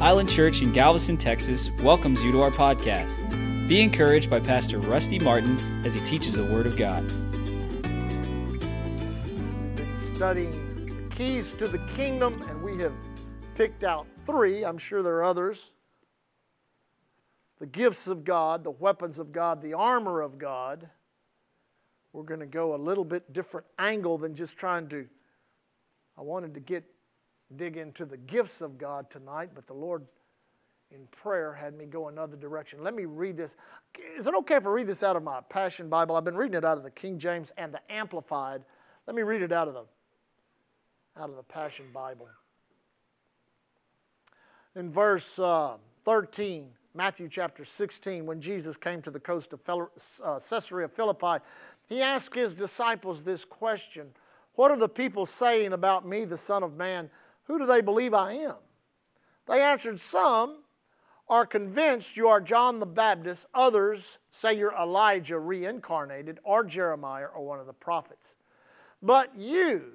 Island Church in Galveston, Texas welcomes you to our podcast. Be encouraged by Pastor Rusty Martin as he teaches the Word of God. Studying keys to the kingdom, and we have picked out three. I'm sure there are others. The gifts of God, the weapons of God, the armor of God. We're going to go a little bit different angle than just trying to. I wanted to get dig into the gifts of God tonight, but the Lord in prayer had me go another direction. Let me read this. Is it okay if I read this out of my Passion Bible? I've been reading it out of the King James and the Amplified. Let me read it out of the out of the Passion Bible. In verse uh, 13, Matthew chapter 16, when Jesus came to the coast of uh, Caesarea Philippi, he asked his disciples this question What are the people saying about me, the Son of Man? Who do they believe I am? They answered, Some are convinced you are John the Baptist, others say you're Elijah reincarnated, or Jeremiah, or one of the prophets. But you,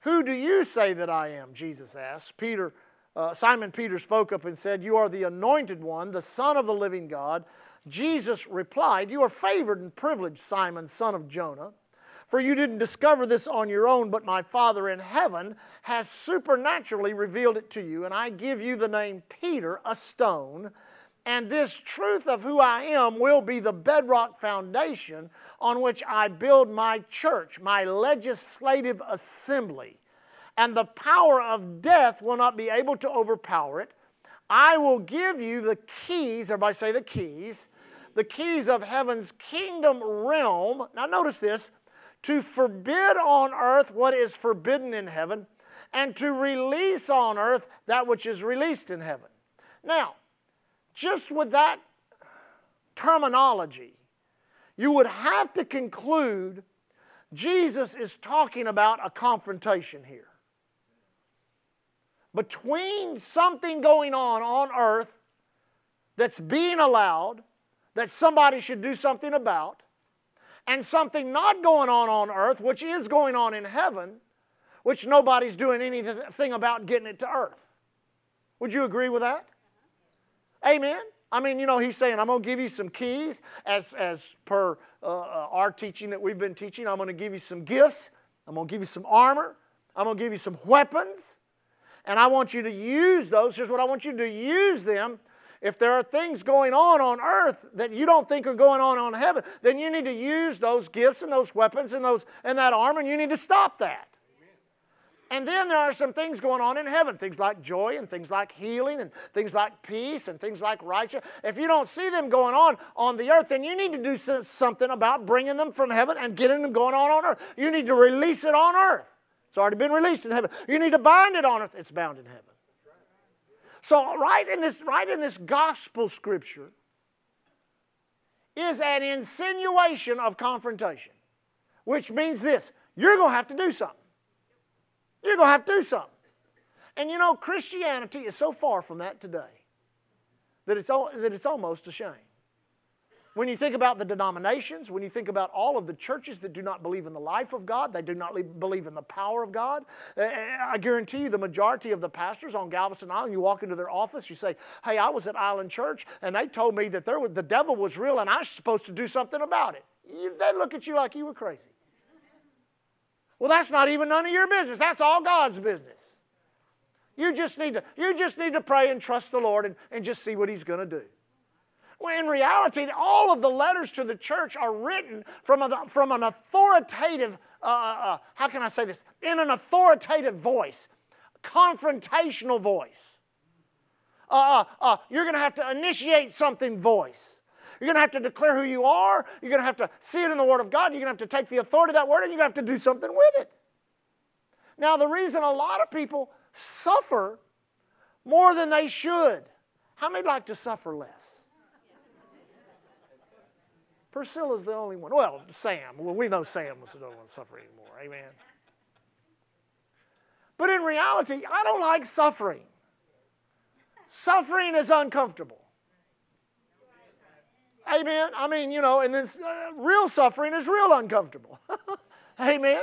who do you say that I am? Jesus asked. Peter, uh, Simon Peter spoke up and said, You are the anointed one, the Son of the living God. Jesus replied, You are favored and privileged, Simon, son of Jonah. For you didn't discover this on your own, but my Father in heaven has supernaturally revealed it to you. And I give you the name Peter, a stone. And this truth of who I am will be the bedrock foundation on which I build my church, my legislative assembly. And the power of death will not be able to overpower it. I will give you the keys, everybody say the keys, the keys of heaven's kingdom realm. Now, notice this to forbid on earth what is forbidden in heaven, and to release on earth that which is released in heaven. Now, just with that terminology, you would have to conclude Jesus is talking about a confrontation here. Between something going on on earth that's being allowed, that somebody should do something about, and something not going on on earth, which is going on in heaven, which nobody's doing anything about getting it to earth. Would you agree with that? Amen. I mean, you know, he's saying, I'm going to give you some keys as, as per uh, uh, our teaching that we've been teaching. I'm going to give you some gifts. I'm going to give you some armor. I'm going to give you some weapons. And I want you to use those. Here's what I want you to do use them if there are things going on on earth that you don't think are going on on heaven, then you need to use those gifts and those weapons and, those, and that armor, and you need to stop that. And then there are some things going on in heaven, things like joy and things like healing and things like peace and things like righteousness. If you don't see them going on on the earth, then you need to do something about bringing them from heaven and getting them going on on earth. You need to release it on earth. It's already been released in heaven. You need to bind it on earth. It's bound in heaven. So right in this, right in this gospel scripture is an insinuation of confrontation, which means this: you're going to have to do something. You're going to have to do something. And you know, Christianity is so far from that today that it's, that it's almost a shame. When you think about the denominations, when you think about all of the churches that do not believe in the life of God, they do not believe in the power of God, eh, eh, I guarantee you the majority of the pastors on Galveston Island, you walk into their office, you say, Hey, I was at Island Church, and they told me that there was, the devil was real and I was supposed to do something about it. They look at you like you were crazy. Well, that's not even none of your business. That's all God's business. You just need to, you just need to pray and trust the Lord and, and just see what He's going to do. Well, in reality, all of the letters to the church are written from, a, from an authoritative, uh, uh, uh, how can I say this? In an authoritative voice, confrontational voice. Uh, uh, uh you're going to have to initiate something voice. You're going to have to declare who you are. You're going to have to see it in the Word of God. You're going to have to take the authority of that Word and you're going to have to do something with it. Now, the reason a lot of people suffer more than they should, how many like to suffer less? Priscilla's the only one. Well, Sam. Well, we know Sam was the only one suffering anymore. Amen. But in reality, I don't like suffering. Suffering is uncomfortable. Amen. I mean, you know, and then uh, real suffering is real uncomfortable. Amen.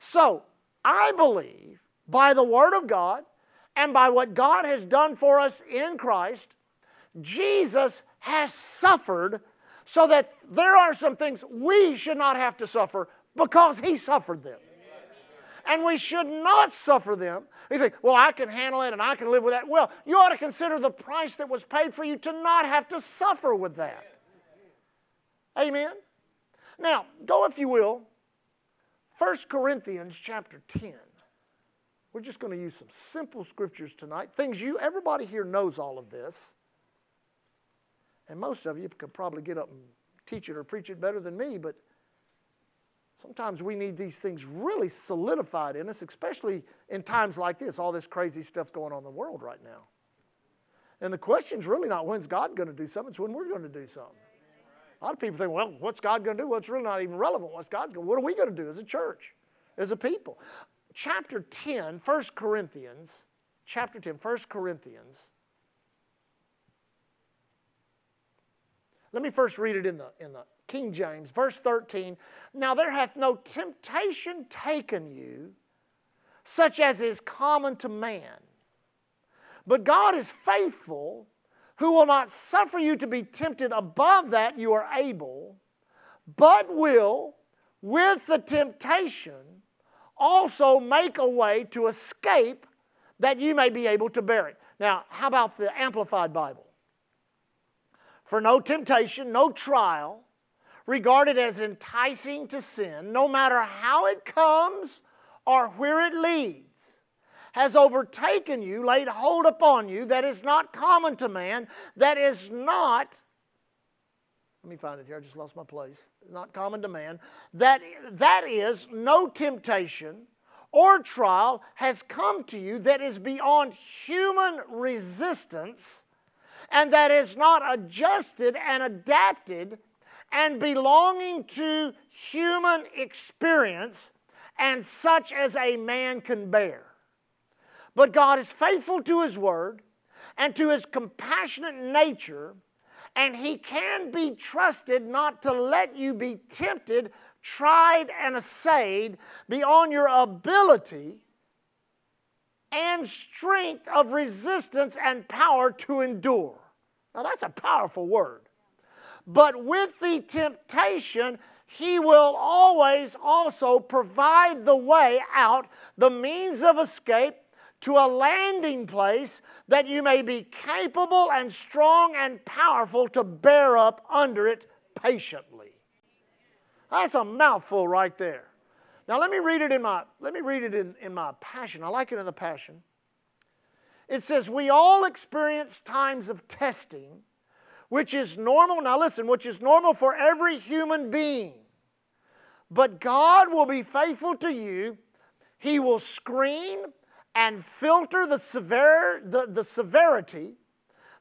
So, I believe by the Word of God and by what God has done for us in Christ, Jesus has suffered so that there are some things we should not have to suffer because He suffered them. And we should not suffer them. You think, well, I can handle it and I can live with that. Well, you ought to consider the price that was paid for you to not have to suffer with that. Amen. Now, go if you will, 1 Corinthians chapter 10. We're just going to use some simple scriptures tonight. Things you, everybody here knows all of this. And most of you could probably get up and teach it or preach it better than me, but sometimes we need these things really solidified in us, especially in times like this, all this crazy stuff going on in the world right now. And the question's really not when's God going to do something, it's when we're going to do something. A lot of people think, well, what's God going to do? Well, it's really not even relevant. What's God going What are we going to do as a church, as a people? Chapter 10, 1 Corinthians, chapter 10, 1 Corinthians. Let me first read it in the, in the King James, verse 13. Now there hath no temptation taken you, such as is common to man. But God is faithful who will not suffer you to be tempted above that you are able, but will, with the temptation, also make a way to escape that you may be able to bear it. Now, how about the Amplified Bible? For no temptation, no trial, regarded as enticing to sin, no matter how it comes or where it leads has overtaken you, laid hold upon you, that is not common to man, that is not, let me find it here, I just lost my place, not common to man, that, that is no temptation or trial has come to you that is beyond human resistance and that is not adjusted and adapted and belonging to human experience and such as a man can bear. But God is faithful to His Word and to His compassionate nature, and He can be trusted not to let you be tempted, tried, and assayed beyond your ability and strength of resistance and power to endure. Now, that's a powerful word. But with the temptation, he will always also provide the way out, the means of escape, to a landing place that you may be capable and strong and powerful to bear up under it patiently. That's a mouthful right there. Now let me read it in my let me read it in, in my passion. I like it in the passion. It says, We all experience times of testing, which is normal. Now listen, which is normal for every human being. But God will be faithful to you. He will screen and filter the, sever, the, the severity,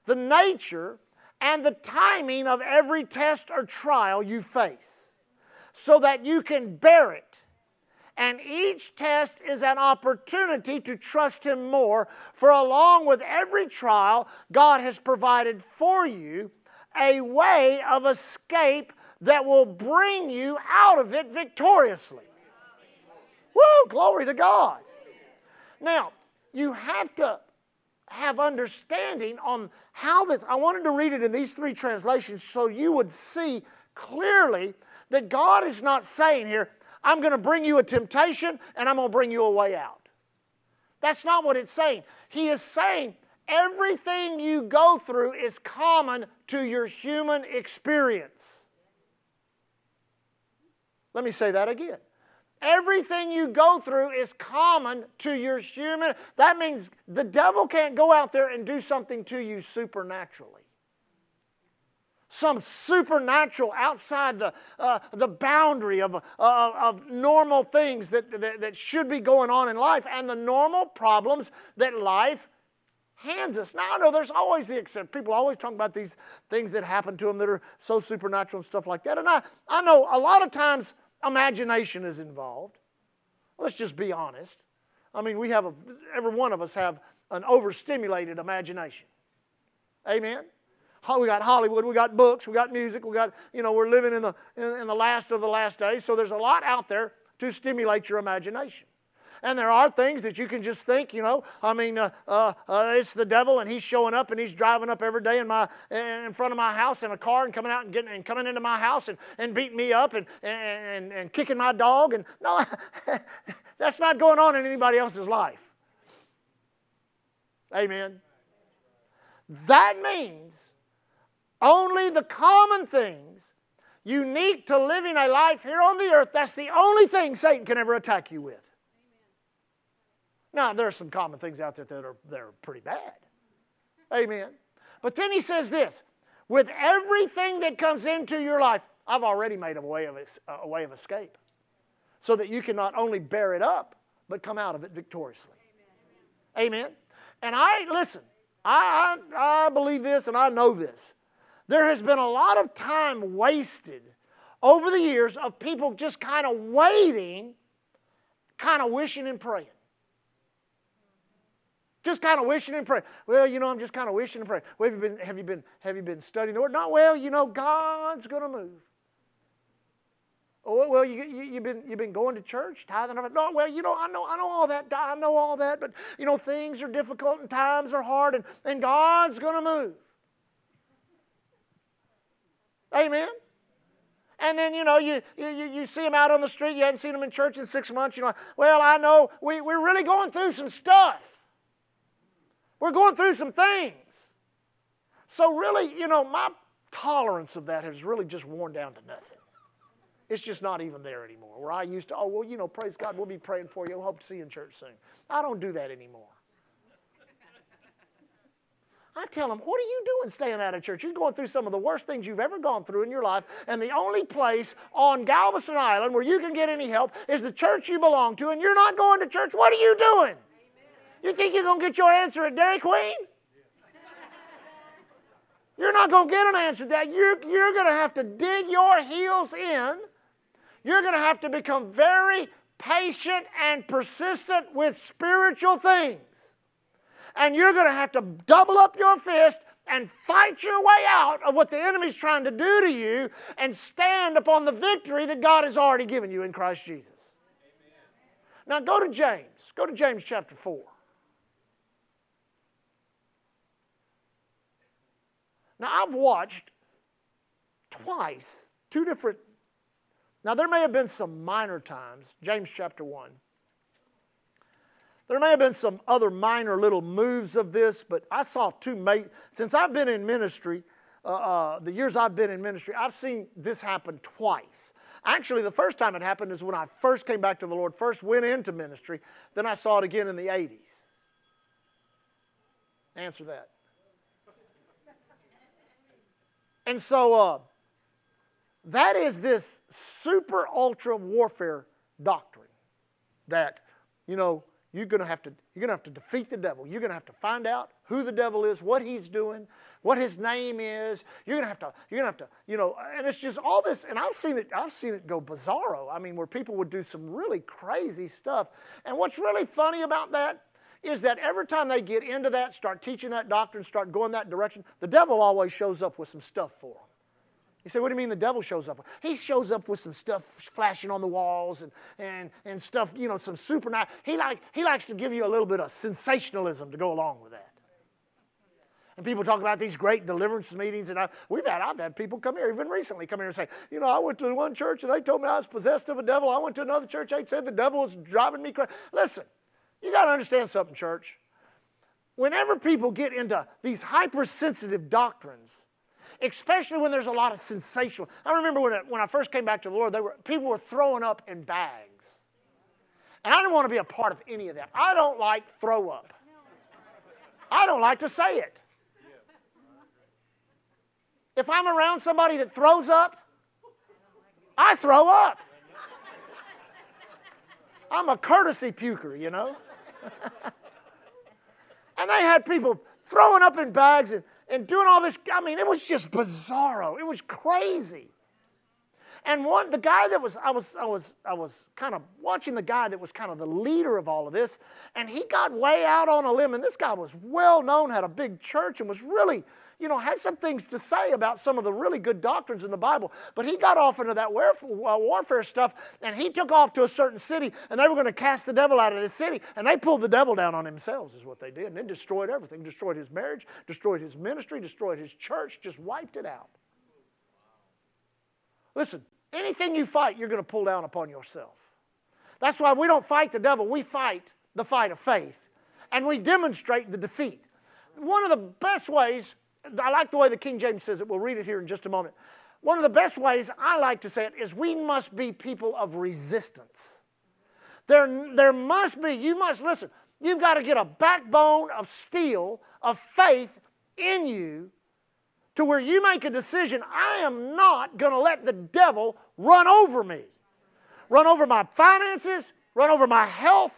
the nature, and the timing of every test or trial you face so that you can bear it. And each test is an opportunity to trust Him more, for along with every trial, God has provided for you a way of escape that will bring you out of it victoriously. Woo, glory to God. Now, you have to have understanding on how this, I wanted to read it in these three translations so you would see clearly that God is not saying here, I'm going to bring you a temptation and I'm going to bring you a way out. That's not what it's saying. He is saying everything you go through is common to your human experience. Let me say that again. Everything you go through is common to your human. That means the devil can't go out there and do something to you supernaturally. Some supernatural outside the, uh, the boundary of, uh, of normal things that, that, that should be going on in life and the normal problems that life hands us. Now, I know there's always the exception. People always talk about these things that happen to them that are so supernatural and stuff like that. And I, I know a lot of times imagination is involved. Let's just be honest. I mean, we have a, every one of us have an overstimulated imagination. Amen. We got Hollywood, we got books, we got music, we got you know we're living in the in, in the last of the last days. So there's a lot out there to stimulate your imagination. and there are things that you can just think, you know, I mean, uh, uh, uh, it's the devil and he's showing up and he's driving up every day in my in front of my house in a car and coming out and getting and coming into my house and, and beating me up and, and, and kicking my dog. And no, that's not going on in anybody else's life. Amen. That means only the common things unique to living a life here on the earth, that's the only thing Satan can ever attack you with. Now, there are some common things out there that are, that are pretty bad. Amen. But then he says this with everything that comes into your life, I've already made a way of, a way of escape so that you can not only bear it up, but come out of it victoriously. Amen. Amen. And I, listen, I, I, I believe this and I know this. There has been a lot of time wasted over the years of people just kind of waiting, kind of wishing and praying. Just kind of wishing and praying. Well, you know, I'm just kind of wishing and praying. Well, have you been, have you been, have you been studying the Word? Not well, you know, God's going to move. Oh, well, you, you, have been, you've been going to church, tithing. No, well, you know, I know, I know all that. I know all that, but, you know, things are difficult and times are hard, and, and God's going to move. Amen. And then, you know, you, you, you see them out on the street. You hadn't seen them in church in six months. You're like, well, I know we, we're really going through some stuff. We're going through some things. So, really, you know, my tolerance of that has really just worn down to nothing. It's just not even there anymore. Where I used to, oh, well, you know, praise God, we'll be praying for you. we hope to see you in church soon. I don't do that anymore. I tell them, what are you doing staying out of church? You're going through some of the worst things you've ever gone through in your life, and the only place on Galveston Island where you can get any help is the church you belong to, and you're not going to church. What are you doing? Amen. You think you're going to get your answer at Dairy Queen? You're not going to get an answer to that. You're, you're going to have to dig your heels in. You're going to have to become very patient and persistent with spiritual things and you're going to have to double up your fist and fight your way out of what the enemy's trying to do to you and stand upon the victory that God has already given you in Christ Jesus. Amen. Now go to James. Go to James chapter 4. Now I've watched twice, two different. Now there may have been some minor times, James chapter 1 there may have been some other minor little moves of this, but I saw two mate. Since I've been in ministry, uh, uh, the years I've been in ministry, I've seen this happen twice. Actually, the first time it happened is when I first came back to the Lord, first went into ministry. Then I saw it again in the 80s. Answer that. And so uh, that is this super ultra warfare doctrine that, you know, you're going to have to you're going to have to defeat the devil. You're going to have to find out who the devil is, what he's doing, what his name is. You're going to have to you're going to have to you know, and it's just all this. And I've seen it I've seen it go bizarro. I mean, where people would do some really crazy stuff. And what's really funny about that is that every time they get into that, start teaching that doctrine, start going that direction, the devil always shows up with some stuff for them. You say, what do you mean the devil shows up? He shows up with some stuff flashing on the walls and, and, and stuff, you know, some supernatural. He, like, he likes to give you a little bit of sensationalism to go along with that. And people talk about these great deliverance meetings, and I, we've had I've had people come here even recently come here and say, you know, I went to one church and they told me I was possessed of a devil. I went to another church, they said the devil was driving me crazy. Listen, you got to understand something, church. Whenever people get into these hypersensitive doctrines, especially when there's a lot of sensational. I remember when, when I first came back to the Lord, they were, people were throwing up in bags. And I didn't want to be a part of any of that. I don't like throw up. I don't like to say it. If I'm around somebody that throws up, I throw up. I'm a courtesy puker, you know. and they had people throwing up in bags and and doing all this. I mean, it was just bizarro. It was crazy. And one, the guy that was, I was, I was, I was kind of watching the guy that was kind of the leader of all of this, and he got way out on a limb. And this guy was well known, had a big church, and was really, you know, had some things to say about some of the really good doctrines in the Bible. But he got off into that uh, warfare stuff and he took off to a certain city and they were going to cast the devil out of the city. And they pulled the devil down on themselves, is what they did. And then destroyed everything destroyed his marriage, destroyed his ministry, destroyed his church, just wiped it out. Listen, anything you fight, you're going to pull down upon yourself. That's why we don't fight the devil, we fight the fight of faith. And we demonstrate the defeat. One of the best ways I like the way the King James says it. We'll read it here in just a moment. One of the best ways I like to say it is we must be people of resistance. There, there must be, you must listen, you've got to get a backbone of steel, of faith in you to where you make a decision I am not going to let the devil run over me, run over my finances, run over my health,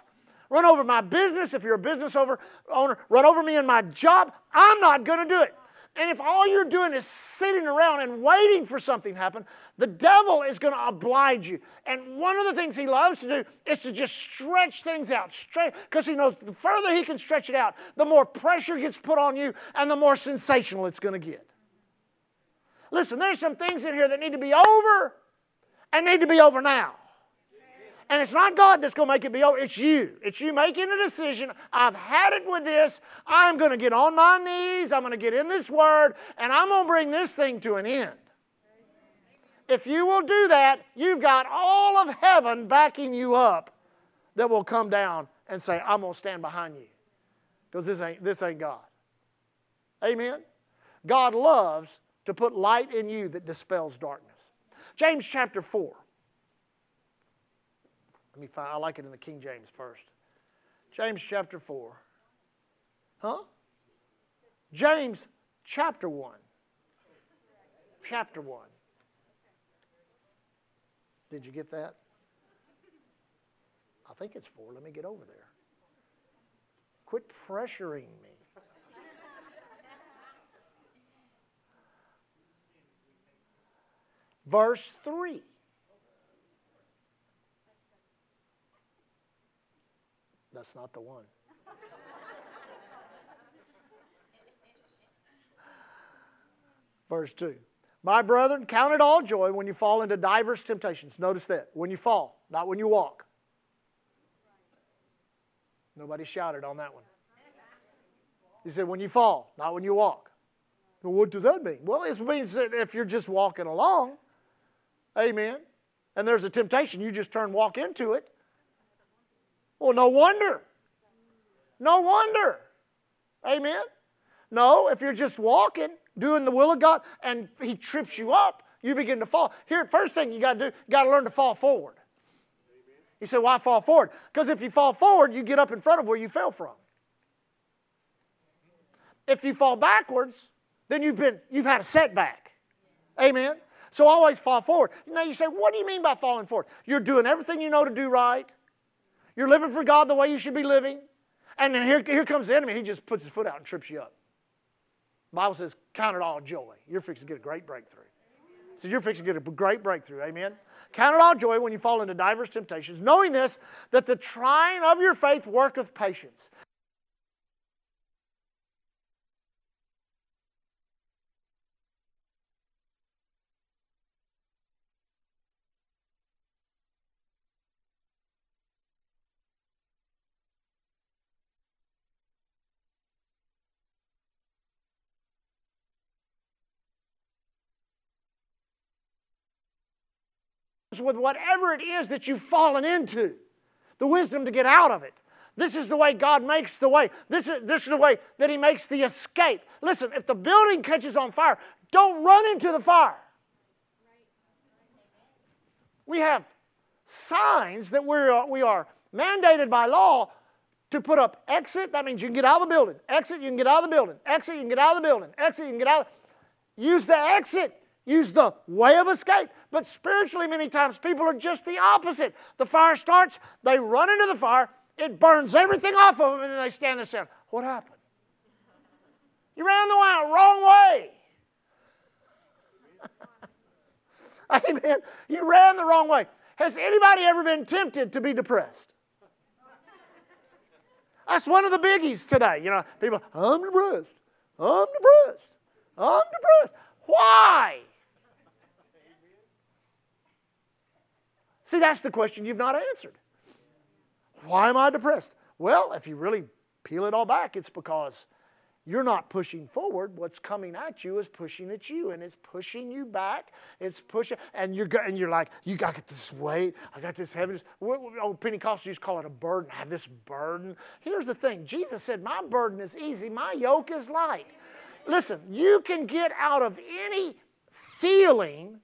run over my business if you're a business owner, run over me in my job. I'm not going to do it. And if all you're doing is sitting around and waiting for something to happen, the devil is going to oblige you. And one of the things he loves to do is to just stretch things out, because he knows the further he can stretch it out, the more pressure gets put on you and the more sensational it's going to get. Listen, there's some things in here that need to be over and need to be over now. And it's not God that's going to make it be over, it's you. It's you making a decision. I've had it with this. I'm going to get on my knees. I'm going to get in this word, and I'm going to bring this thing to an end. If you will do that, you've got all of heaven backing you up that will come down and say, I'm going to stand behind you. Because this ain't, this ain't God. Amen? God loves to put light in you that dispels darkness. James chapter 4. Let me find, I like it in the King James first. James chapter 4. Huh? James chapter 1. Chapter 1. Did you get that? I think it's 4. Let me get over there. Quit pressuring me. Verse 3. That's not the one. Verse 2. My brethren, count it all joy when you fall into diverse temptations. Notice that. When you fall, not when you walk. Nobody shouted on that one. He said, when you fall, not when you walk. Well, what does that mean? Well, it means that if you're just walking along, amen, and there's a temptation, you just turn walk into it. Well, no wonder. No wonder. Amen. No, if you're just walking, doing the will of God, and He trips you up, you begin to fall. Here, first thing you got to do, you got to learn to fall forward. He said, Why fall forward? Because if you fall forward, you get up in front of where you fell from. If you fall backwards, then you've been you've had a setback. Amen. So always fall forward. Now you say, what do you mean by falling forward? You're doing everything you know to do right. You're living for God the way you should be living. And then here, here comes the enemy. He just puts his foot out and trips you up. The Bible says, count it all joy. You're fixing to get a great breakthrough. So you're fixing to get a great breakthrough. Amen. Count it all joy when you fall into diverse temptations, knowing this, that the trying of your faith worketh patience. With whatever it is that you've fallen into, the wisdom to get out of it. This is the way God makes the way. This is, this is the way that He makes the escape. Listen, if the building catches on fire, don't run into the fire. We have signs that we're, uh, we are mandated by law to put up exit. That means you can get out of the building. Exit, you can get out of the building. Exit, you can get out of the building. Exit, you can get out. Use the exit. Use the way of escape. But spiritually, many times, people are just the opposite. The fire starts, they run into the fire, it burns everything off of them, and then they stand there saying, What happened? You ran the wrong way. Amen. You ran the wrong way. Has anybody ever been tempted to be depressed? That's one of the biggies today. You know, people, I'm depressed. I'm depressed. I'm depressed. Why? See, that's the question you've not answered. Why am I depressed? Well, if you really peel it all back, it's because you're not pushing forward. What's coming at you is pushing at you, and it's pushing you back. It's pushing, and you're and you're like, you got this weight. I got this heaviness. Oh, Pentecostals used to call it a burden. I have this burden. Here's the thing: Jesus said, "My burden is easy. My yoke is light." Listen, you can get out of any feeling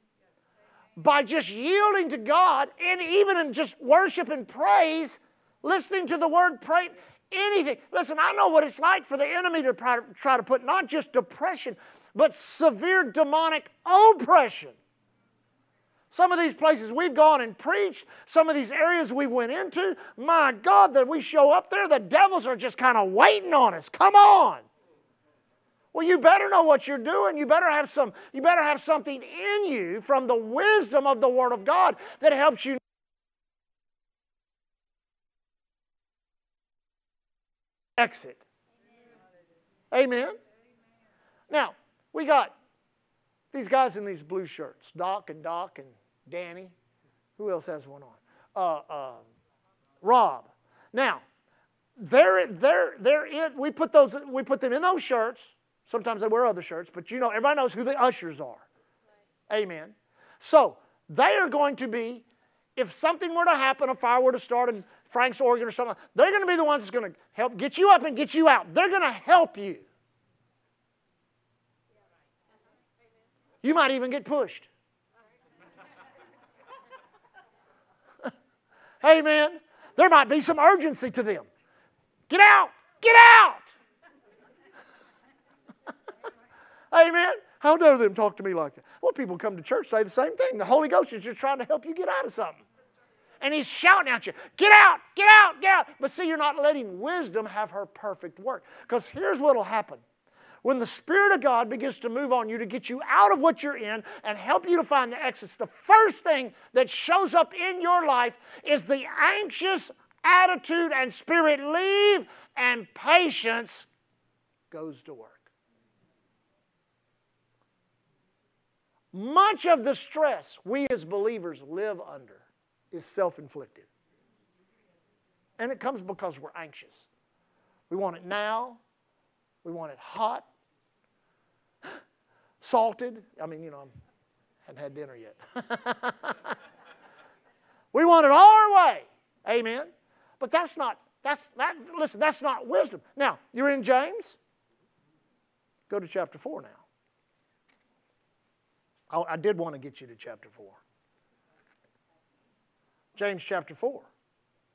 by just yielding to God, and even in just worship and praise, listening to the word pray anything. Listen, I know what it's like for the enemy to try to put not just depression, but severe demonic oppression. Some of these places we've gone and preached, some of these areas we went into, my God, that we show up there, the devils are just kind of waiting on us. Come on. Well, you better know what you're doing. You better have some you better have something in you from the wisdom of the word of God that helps you exit. Amen. Now, we got these guys in these blue shirts Doc and Doc and Danny. Who else has one on? Uh, uh, Rob. Now, they're, they're, they're in, we put, those, we put them in those shirts. Sometimes they wear other shirts, but you know, everybody knows who the ushers are. Amen. So, they are going to be, if something were to happen, a fire were to start and Frank's organ or something, they're going to be the ones that's going to help get you up and get you out. They're going to help you. You might even get pushed. Amen. There might be some urgency to them. Get out! Get out! Amen. How dare them talk to me like that? Well, people come to church say the same thing. The Holy Ghost is just trying to help you get out of something and he's shouting at you, Get out, get out, get out. But see, you're not letting wisdom have her perfect work. Because here's what will happen. When the Spirit of God begins to move on you to get you out of what you're in and help you to find the exits, the first thing that shows up in your life is the anxious attitude and spirit leave, and patience goes to work. Much of the stress we as believers live under is self inflicted. And it comes because we're anxious. We want it now, we want it hot, salted. I mean, you know, I hadn't had dinner yet. we want it our way. Amen. But that's not, that's, that, listen, that's not wisdom. Now, you're in James? Go to chapter 4 now. I, I did want to get you to chapter 4. James chapter 4.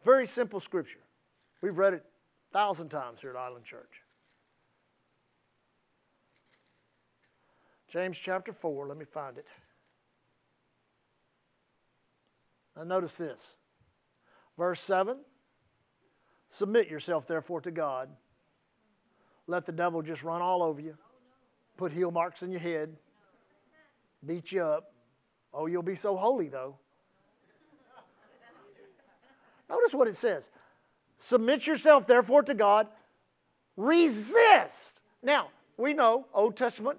Very simple scripture. We've read it a thousand times here at Island Church. James chapter 4, let me find it. Now, notice this. Verse 7 Submit yourself, therefore, to God. Let the devil just run all over you, put heel marks in your head, beat you up. Oh, you'll be so holy, though. Notice what it says Submit yourself, therefore, to God. Resist. Now, we know Old Testament,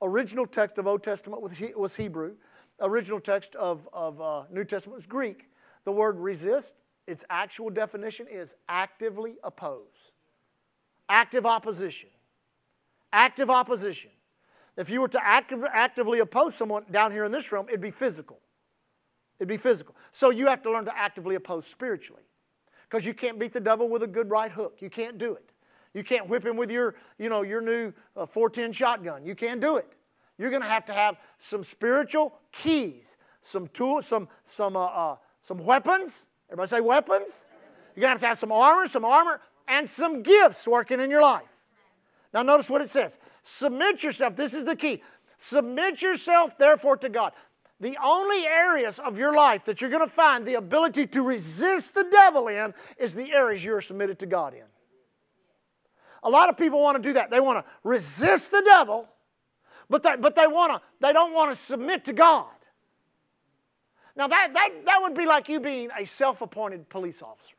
original text of Old Testament was Hebrew, original text of, of uh, New Testament was Greek. The word resist, its actual definition is actively oppose, active opposition. Active opposition. If you were to active, actively oppose someone down here in this room, it'd be physical. It'd be physical. So you have to learn to actively oppose spiritually. Because you can't beat the devil with a good right hook. You can't do it. You can't whip him with your, you know, your new uh, 410 shotgun. You can't do it. You're going to have to have some spiritual keys, some tools, some, some, uh, uh, some weapons. Everybody say weapons? You're going to have to have some armor, some armor, and some gifts working in your life. Now, notice what it says Submit yourself. This is the key. Submit yourself, therefore, to God. The only areas of your life that you're going to find the ability to resist the devil in is the areas you're submitted to God in. A lot of people want to do that. They want to resist the devil, but they, but they, want to, they don't want to submit to God. Now, that, that, that would be like you being a self appointed police officer.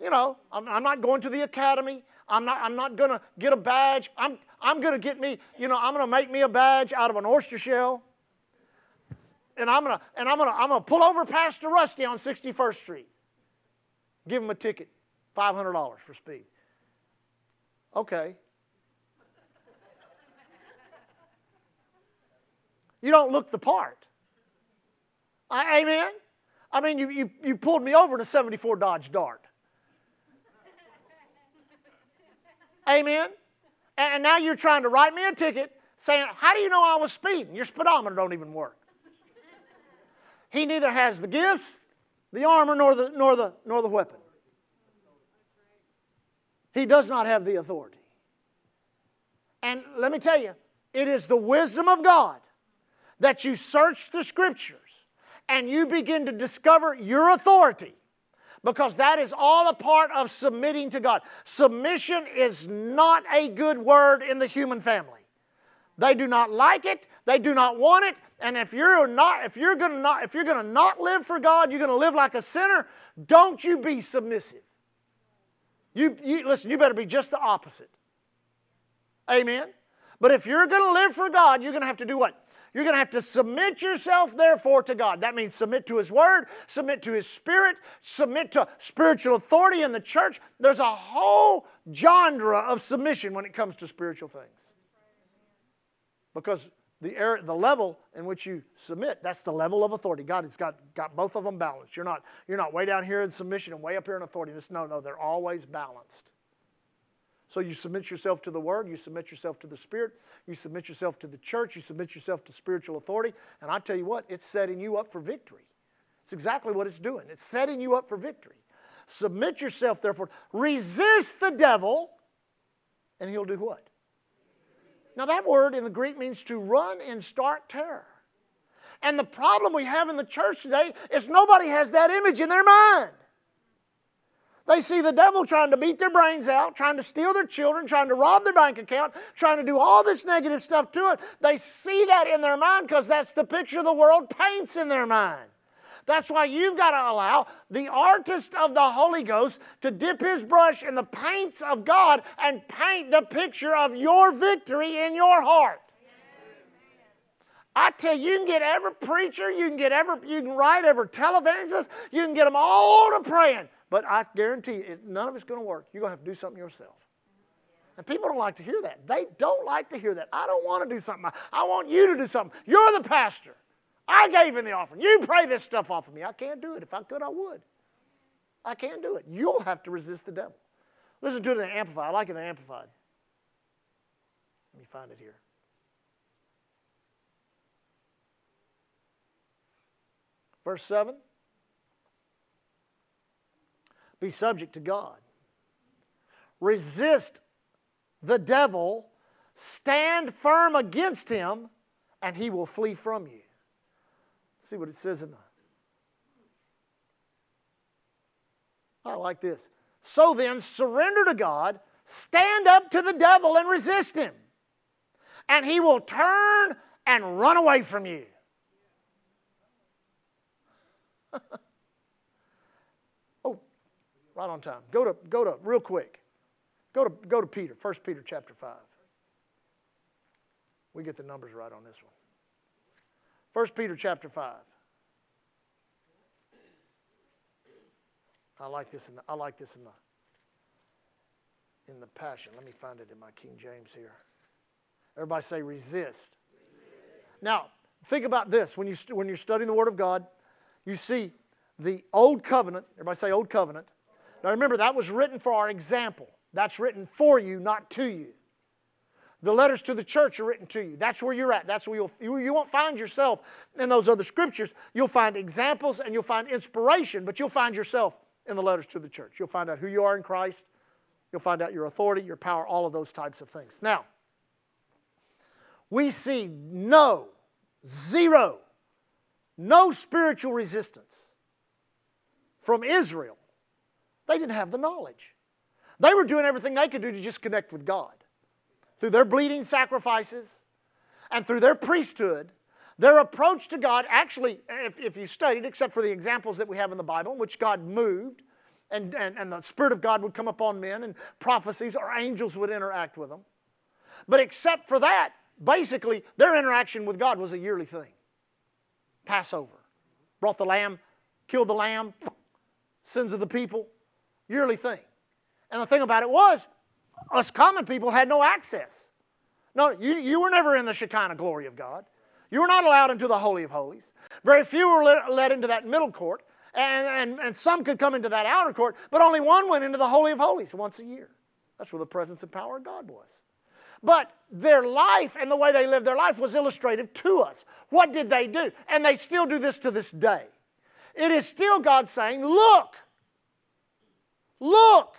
You know, I'm, I'm not going to the academy. I'm not, I'm not going to get a badge. I'm, I'm going to get me, you know, I'm going to make me a badge out of an oyster shell. And I'm going to, and I'm going to, I'm going to pull over Pastor Rusty on 61st Street. Give him a ticket, $500 for speed. Okay. You don't look the part. I, amen? I mean, you, you, you pulled me over in a 74 Dodge Dart. Amen? And, now you're trying to write me a ticket saying, How do you know I was speeding? Your speedometer don't even work. he neither has the gifts, the armor, nor the, nor the, nor the weapon. He does not have the authority. And let me tell you, it is the wisdom of God that you search the scriptures and you begin to discover your authority because that is all a part of submitting to God. Submission is not a good word in the human family. They do not like it, they do not want it, and if you're not if you're going to not if you're going to not live for God, you're going to live like a sinner, don't you be submissive. You, you listen, you better be just the opposite. Amen. But if you're going to live for God, you're going to have to do what? You're going to have to submit yourself, therefore, to God. That means submit to His Word, submit to His Spirit, submit to spiritual authority in the church. There's a whole genre of submission when it comes to spiritual things. Because the, area, the level in which you submit, that's the level of authority. God has got, got both of them balanced. You're not, you're not way down here in submission and way up here in authority. no, no, they're always balanced. So you submit yourself to the Word, you submit yourself to the Spirit, you submit yourself to the church, you submit yourself to spiritual authority, and I tell you what, it's setting you up for victory. It's exactly what it's doing. It's setting you up for victory. Submit yourself, therefore, resist the devil, and he'll do what? Now, that word in the Greek means to run in stark terror. And the problem we have in the church today is nobody has that image in their mind. They see the devil trying to beat their brains out, trying to steal their children, trying to rob their bank account, trying to do all this negative stuff to it. They see that in their mind because that's the picture the world paints in their mind. That's why you've got to allow the artist of the Holy Ghost to dip his brush in the paints of God and paint the picture of your victory in your heart. I tell you, you can get every preacher, you can get every, you can write every televangelist, you can get them all to praying. But I guarantee you, none of it's going to work. You're going to have to do something yourself. And people don't like to hear that. They don't like to hear that. I don't want to do something. I want you to do something. You're the pastor. I gave in the offering. You pray this stuff off of me. I can't do it. If I could, I would. I can't do it. You'll have to resist the devil. Listen to it in the Amplified. I like it in the Amplified. Let me find it here. Verse 7 Be subject to God. Resist the devil, stand firm against him, and he will flee from you. See what it says in the. I like this. So then, surrender to God, stand up to the devil and resist him, and he will turn and run away from you. right on time. Go to go to real quick. Go to go to Peter, 1 Peter chapter 5. We get the numbers right on this one. 1 Peter chapter 5. I like this in the, I like this in the in the passion. Let me find it in my King James here. Everybody say resist. resist. Now, think about this when you when you're studying the word of God, you see the old covenant, everybody say old covenant. Now remember that was written for our example. That's written for you, not to you. The letters to the church are written to you. That's where you're at. That's where you'll, you, you won't find yourself in those other scriptures. You'll find examples and you'll find inspiration, but you'll find yourself in the letters to the church. You'll find out who you are in Christ. You'll find out your authority, your power, all of those types of things. Now, we see no, zero, no spiritual resistance from Israel. They didn't have the knowledge. They were doing everything they could do to just connect with God through their bleeding sacrifices and through their priesthood, their approach to God, actually, if, if you studied, except for the examples that we have in the Bible, in which God moved, and, and, and the Spirit of God would come upon men, and prophecies or angels would interact with them. But except for that, basically, their interaction with God was a yearly thing. Passover. Brought the lamb, killed the lamb, sins of the people, yearly thing. And the thing about it was, us common people had no access. No, you, you were never in the Shekinah glory of God. You were not allowed into the Holy of Holies. Very few were let, led into that middle court, and, and, and some could come into that outer court, but only one went into the Holy of Holies once a year. That's where the presence and power of God was. But their life and the way they lived their life was illustrative to us. What did they do? And they still do this to this day. It is still God saying, Look, look,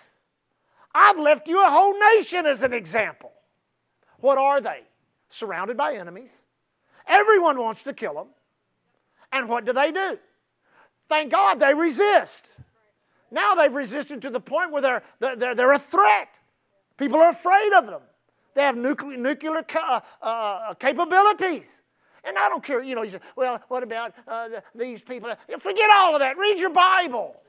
I've left you a whole nation as an example. What are they? Surrounded by enemies. Everyone wants to kill them. And what do they do? Thank God they resist. Now they've resisted to the point where they're, they're, they're a threat. People are afraid of them. They have nuclear, nuclear uh, uh, capabilities. And I don't care, you know, you say, well, what about uh, the, these people? Forget all of that. Read your Bible.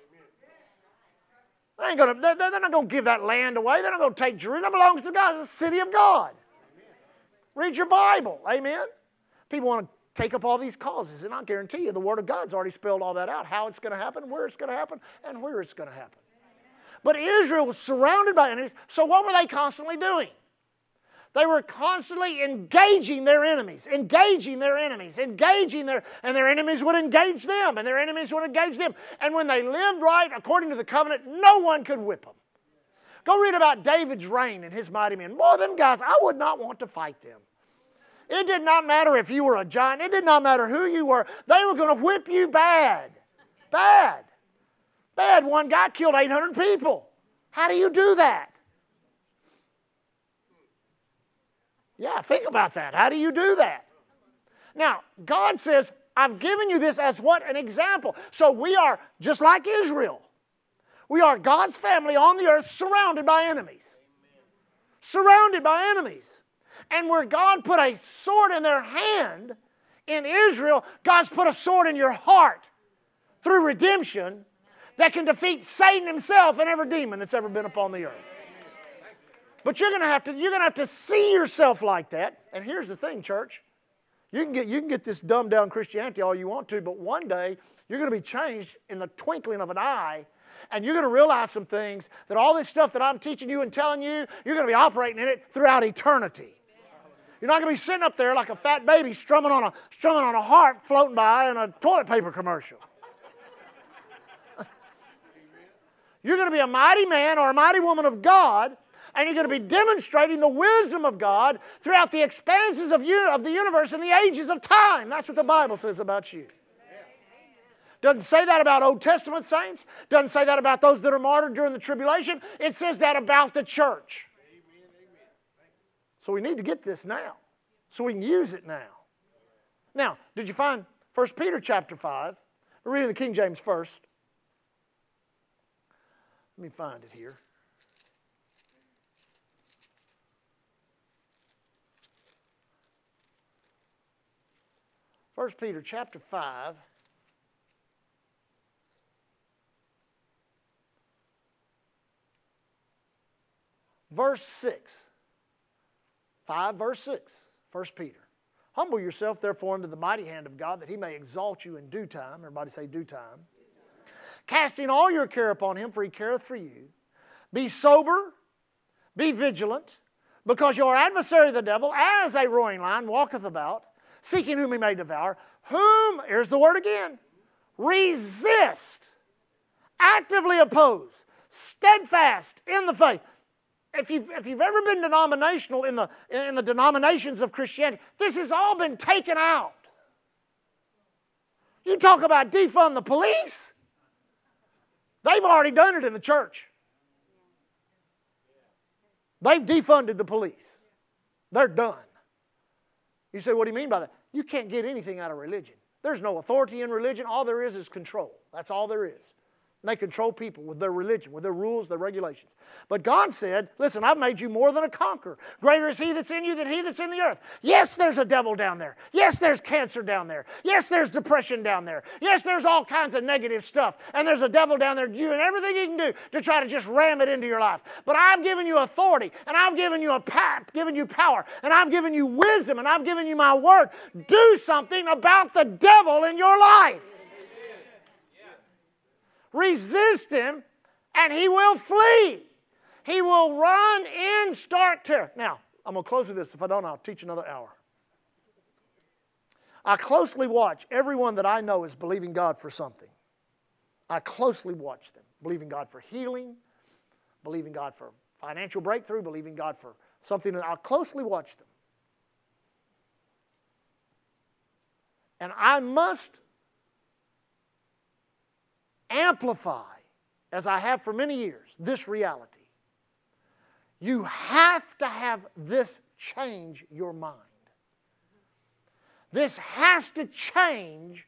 They ain't gonna, they're, they're not going to give that land away. They're not going to take Jerusalem. It belongs to God. It's the city of God. Read your Bible. Amen. People want to take up all these causes, and I guarantee you the Word of God's already spelled all that out how it's going to happen, where it's going to happen, and where it's going to happen. But Israel was surrounded by enemies, so what were they constantly doing? They were constantly engaging their enemies, engaging their enemies, engaging their, and their enemies would engage them, and their enemies would engage them. And when they lived right according to the covenant, no one could whip them. Go read about David's reign and his mighty men. Boy, them guys, I would not want to fight them. It did not matter if you were a giant, it did not matter who you were. They were going to whip you bad. Bad. They had one guy killed 800 people. How do you do that? Yeah, think about that. How do you do that? Now, God says, I've given you this as what? An example. So we are just like Israel. We are God's family on the earth surrounded by enemies. Surrounded by enemies. And where God put a sword in their hand in Israel, God's put a sword in your heart through redemption that can defeat Satan himself and every demon that's ever been upon the earth. But you're gonna have to you're gonna have to see yourself like that. And here's the thing, church. You can get you can get this dumbed down Christianity all you want to, but one day you're gonna be changed in the twinkling of an eye and you're going to realize some things that all this stuff that I'm teaching you and telling you, you're going to be operating in it throughout eternity. You're not going to be sitting up there like a fat baby strumming on a, strumming on a harp floating by in a toilet paper commercial. you're going to be a mighty man or a mighty woman of God, and you're going to be demonstrating the wisdom of God throughout the expanses of, you, of the universe and the ages of time. That's what the Bible says about you. Doesn't say that about Old Testament saints. Doesn't say that about those that are martyred during the tribulation. It says that about the church. So we need to get this now so we can use it now. Now, did you find 1 Peter chapter 5? We're reading the King James first. Let me find it here. First Peter chapter 5. verse 6. 5 verse 6, 1 Peter. Humble yourself, therefore, under the mighty hand of God, that he may exalt you in due time. Everybody say, due time. Casting all your care upon him, for he careth for you. Be sober, be vigilant, because your adversary, the devil, as a roaring lion, walketh about, seeking whom he may devour. Whom, here's the word again, resist, actively oppose, steadfast in the faith if you've, if you've ever been denominational in the, in the denominations of Christianity, this has all been taken out. You talk about defund the police, they've already done it in the church. They've defunded the police. They're done. You say, what do you mean by that? You can't get anything out of religion. There's no authority in religion. All there is is control. That's all there is. And they control people with their religion, with their rules, their regulations. But God said, Listen, I've made you more than a conqueror. Greater is He that's in you than He that's in the earth. Yes, there's a devil down there. Yes, there's cancer down there. Yes, there's depression down there. Yes, there's all kinds of negative stuff. And there's a devil down there doing everything he can do to try to just ram it into your life. But I've given you authority, and I've given you a pat, given you power, and I've given you wisdom, and I've given you my word. Do something about the devil in your life. Resist him, and he will flee. He will run in stark terror. Now, I'm going to close with this. If I don't, I'll teach another hour. I closely watch everyone that I know is believing God for something. I closely watch them, believing God for healing, believing God for financial breakthrough, believing God for something. I closely watch them. And I must amplify, as I have for many years, this reality. You have to have this change your mind. This has to change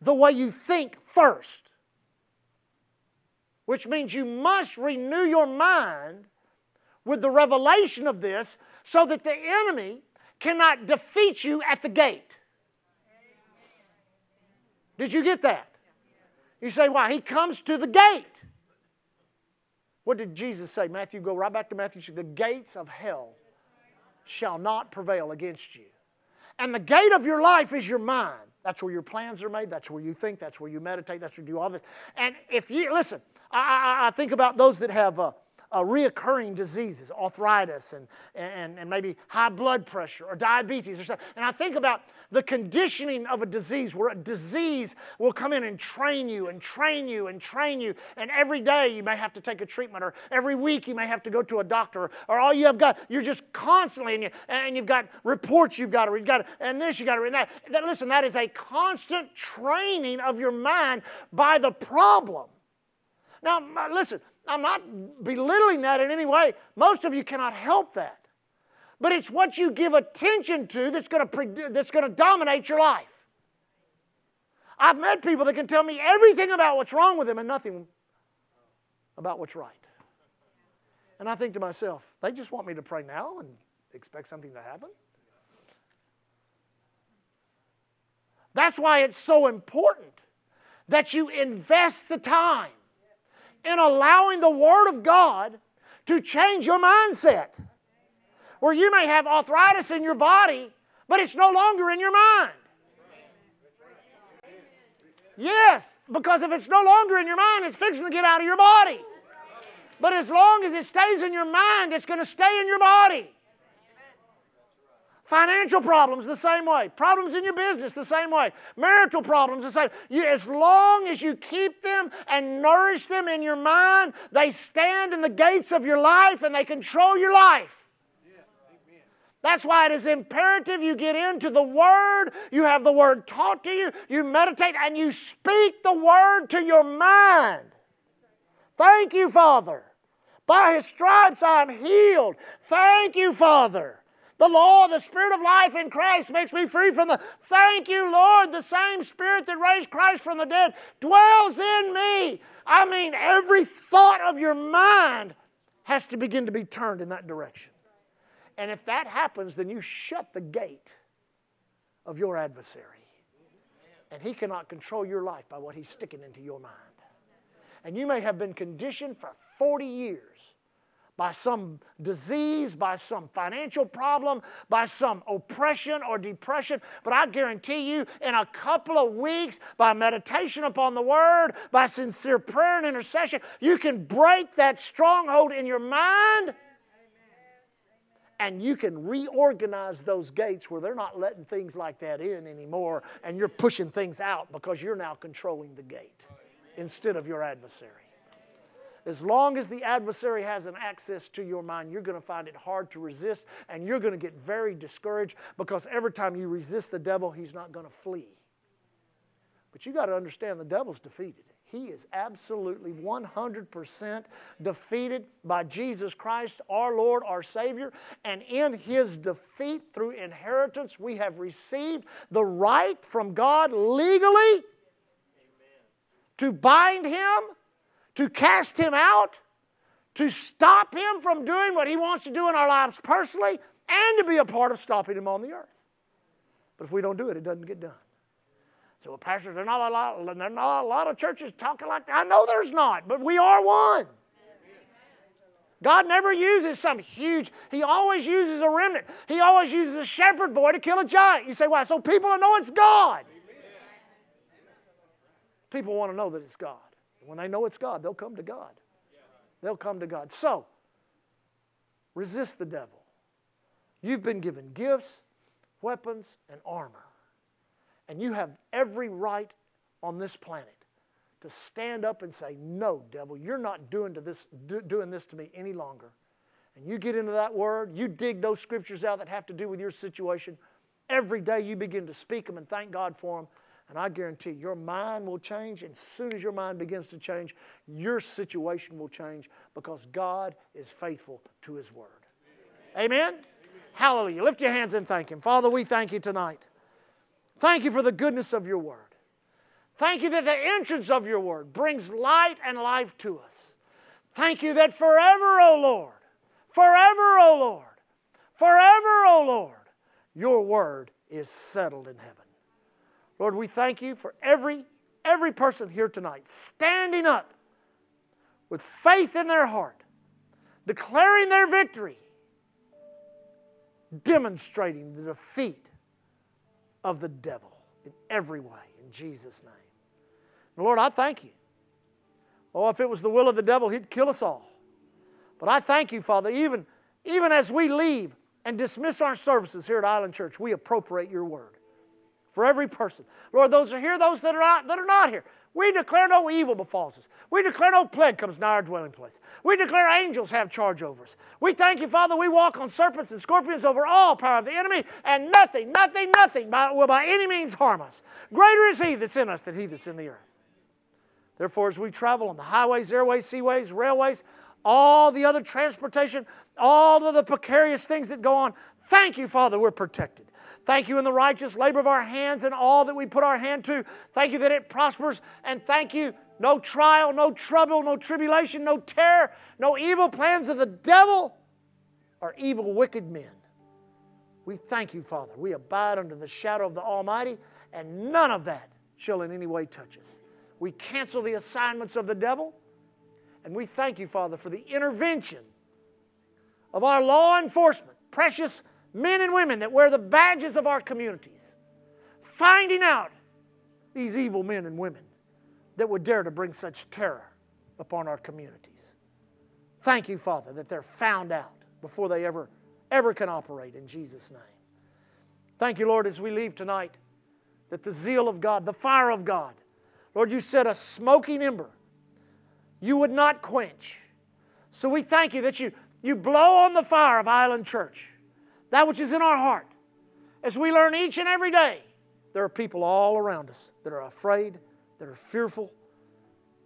the way you think first, which means you must renew your mind with the revelation of this so that the enemy cannot defeat you at the gate. Did you get that? You say, why? He comes to the gate. What did Jesus say? Matthew, go right back to Matthew. The gates of hell shall not prevail against you. And the gate of your life is your mind. That's where your plans are made. That's where you think. That's where you meditate. That's where you do all this. And if you, listen, I, I, I think about those that have uh, uh, reoccurring diseases, arthritis, and, and, and maybe high blood pressure or diabetes or something. And I think about the conditioning of a disease where a disease will come in and train you and train you and train you. And every day you may have to take a treatment, or every week you may have to go to a doctor, or all you have got, you're just constantly, and, you, and you've got reports you've got to read, got and this you got to read. That, that, listen, that is a constant training of your mind by the problem. Now, listen, I'm not belittling that in any way. Most of you cannot help that. But it's what you give attention to that's going to, that's going to dominate your life. I've met people that can tell me everything about what's wrong with them and nothing about what's right. And I think to myself, they just want me to pray now and expect something to happen? That's why it's so important that you invest the time in allowing the Word of God to change your mindset. Where you may have arthritis in your body, but it's no longer in your mind. Yes, because if it's no longer in your mind, it's fixing to get out of your body. But as long as it stays in your mind, it's going to stay in your body. Financial problems, the same way. Problems in your business, the same way. Marital problems, the same. You, as long as you keep them and nourish them in your mind, they stand in the gates of your life and they control your life. That's why it is imperative you get into the Word, you have the Word taught to you, you meditate, and you speak the Word to your mind. Thank you, Father. By His stripes I'm healed. Thank you, Father. The law, the Spirit of life in Christ makes me free from the. Thank you, Lord. The same Spirit that raised Christ from the dead dwells in me. I mean, every thought of your mind has to begin to be turned in that direction. And if that happens, then you shut the gate of your adversary. And he cannot control your life by what he's sticking into your mind. And you may have been conditioned for 40 years by some disease, by some financial problem, by some oppression or depression. But I guarantee you, in a couple of weeks, by meditation upon the Word, by sincere prayer and intercession, you can break that stronghold in your mind and you can reorganize those gates where they're not letting things like that in anymore and you're pushing things out because you're now controlling the gate instead of your adversary. As long as the adversary has an access to your mind, you're going to find it hard to resist and you're going to get very discouraged because every time you resist the devil, he's not going to flee. But you got to understand the devil's defeated. He is absolutely 100% defeated by Jesus Christ, our Lord, our Savior. And in His defeat through inheritance, we have received the right from God legally Amen. to bind Him to cast him out, to stop him from doing what he wants to do in our lives personally, and to be a part of stopping him on the earth. But if we don't do it, it doesn't get done. So, well, Pastor, there's not a lot, there's not a lot of churches talking like that. I know there's not, but we are one. God never uses some huge, He always uses a remnant. He always uses a shepherd boy to kill a giant. You say, why? So people will know it's God. People want to know that it's God. When they know it's God, they'll come to God. They'll come to God. So, resist the devil. You've been given gifts, weapons, and armor. And you have every right on this planet to stand up and say, No, devil, you're not doing, to this, do, doing this to me any longer. And you get into that word, you dig those scriptures out that have to do with your situation. Every day you begin to speak them and thank God for them. And I guarantee your mind will change. And as soon as your mind begins to change, your situation will change because God is faithful to His word. Amen? Amen? Hallelujah. Lift your hands and thank Him. Father, we thank you tonight. Thank you for the goodness of your word. Thank you that the entrance of your word brings light and life to us. Thank you that forever, O Lord, forever, O Lord, forever, O Lord, your word is settled in heaven. Lord, we thank you for every, every person here tonight standing up with faith in their heart, declaring their victory, demonstrating the defeat of the devil in every way. In Jesus' name. Lord, I thank you. Oh, if it was the will of the devil, he'd kill us all. But I thank you, Father, even, even as we leave and dismiss our services here at Island Church, we appropriate your word for every person. Lord, those are here, those that are not, that are not here. We declare no evil befalls us. We declare no plague comes nigh our dwelling place. We declare angels have charge over us. We thank you, Father, we walk on serpents and scorpions over all power of the enemy, and nothing, nothing, nothing by, will by any means harm us. Greater is he that's in us than he that's in the earth. Therefore, as we travel on the highways, airways, seaways, railways, all the other transportation, all of the precarious things that go on, thank you, Father, we're protected. Thank you in the righteous labor of our hands and all that we put our hand to. Thank you that it prospers. And thank you, no trial, no trouble, no tribulation, no terror, no evil plans of the devil or evil, wicked men. We thank you, Father. We abide under the shadow of the Almighty, and none of that shall in any way touch us. We cancel the assignments of the devil, and we thank you, Father, for the intervention of our law enforcement, precious men and women that wear the badges of our communities, finding out these evil men and women that would dare to bring such terror upon our communities. Thank you, Father, that they're found out before they ever, ever can operate in Jesus' name. Thank you, Lord, as we leave tonight, that the zeal of God, the fire of God, Lord, you said a smoking ember you would not quench. So we thank you that you, you blow on the fire of Island Church that which is in our heart. As we learn each and every day, there are people all around us that are afraid, that are fearful,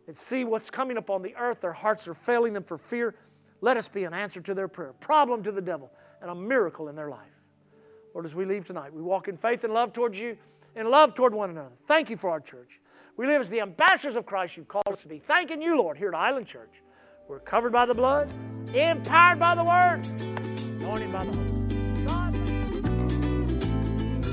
that see what's coming upon the earth. Their hearts are failing them for fear. Let us be an answer to their prayer, problem to the devil, and a miracle in their life. Lord, as we leave tonight, we walk in faith and love towards you and love toward one another. Thank you for our church. We live as the ambassadors of Christ you've called us to be. Thanking you, Lord, here at Island Church. We're covered by the blood, empowered by the word, anointed by the Holy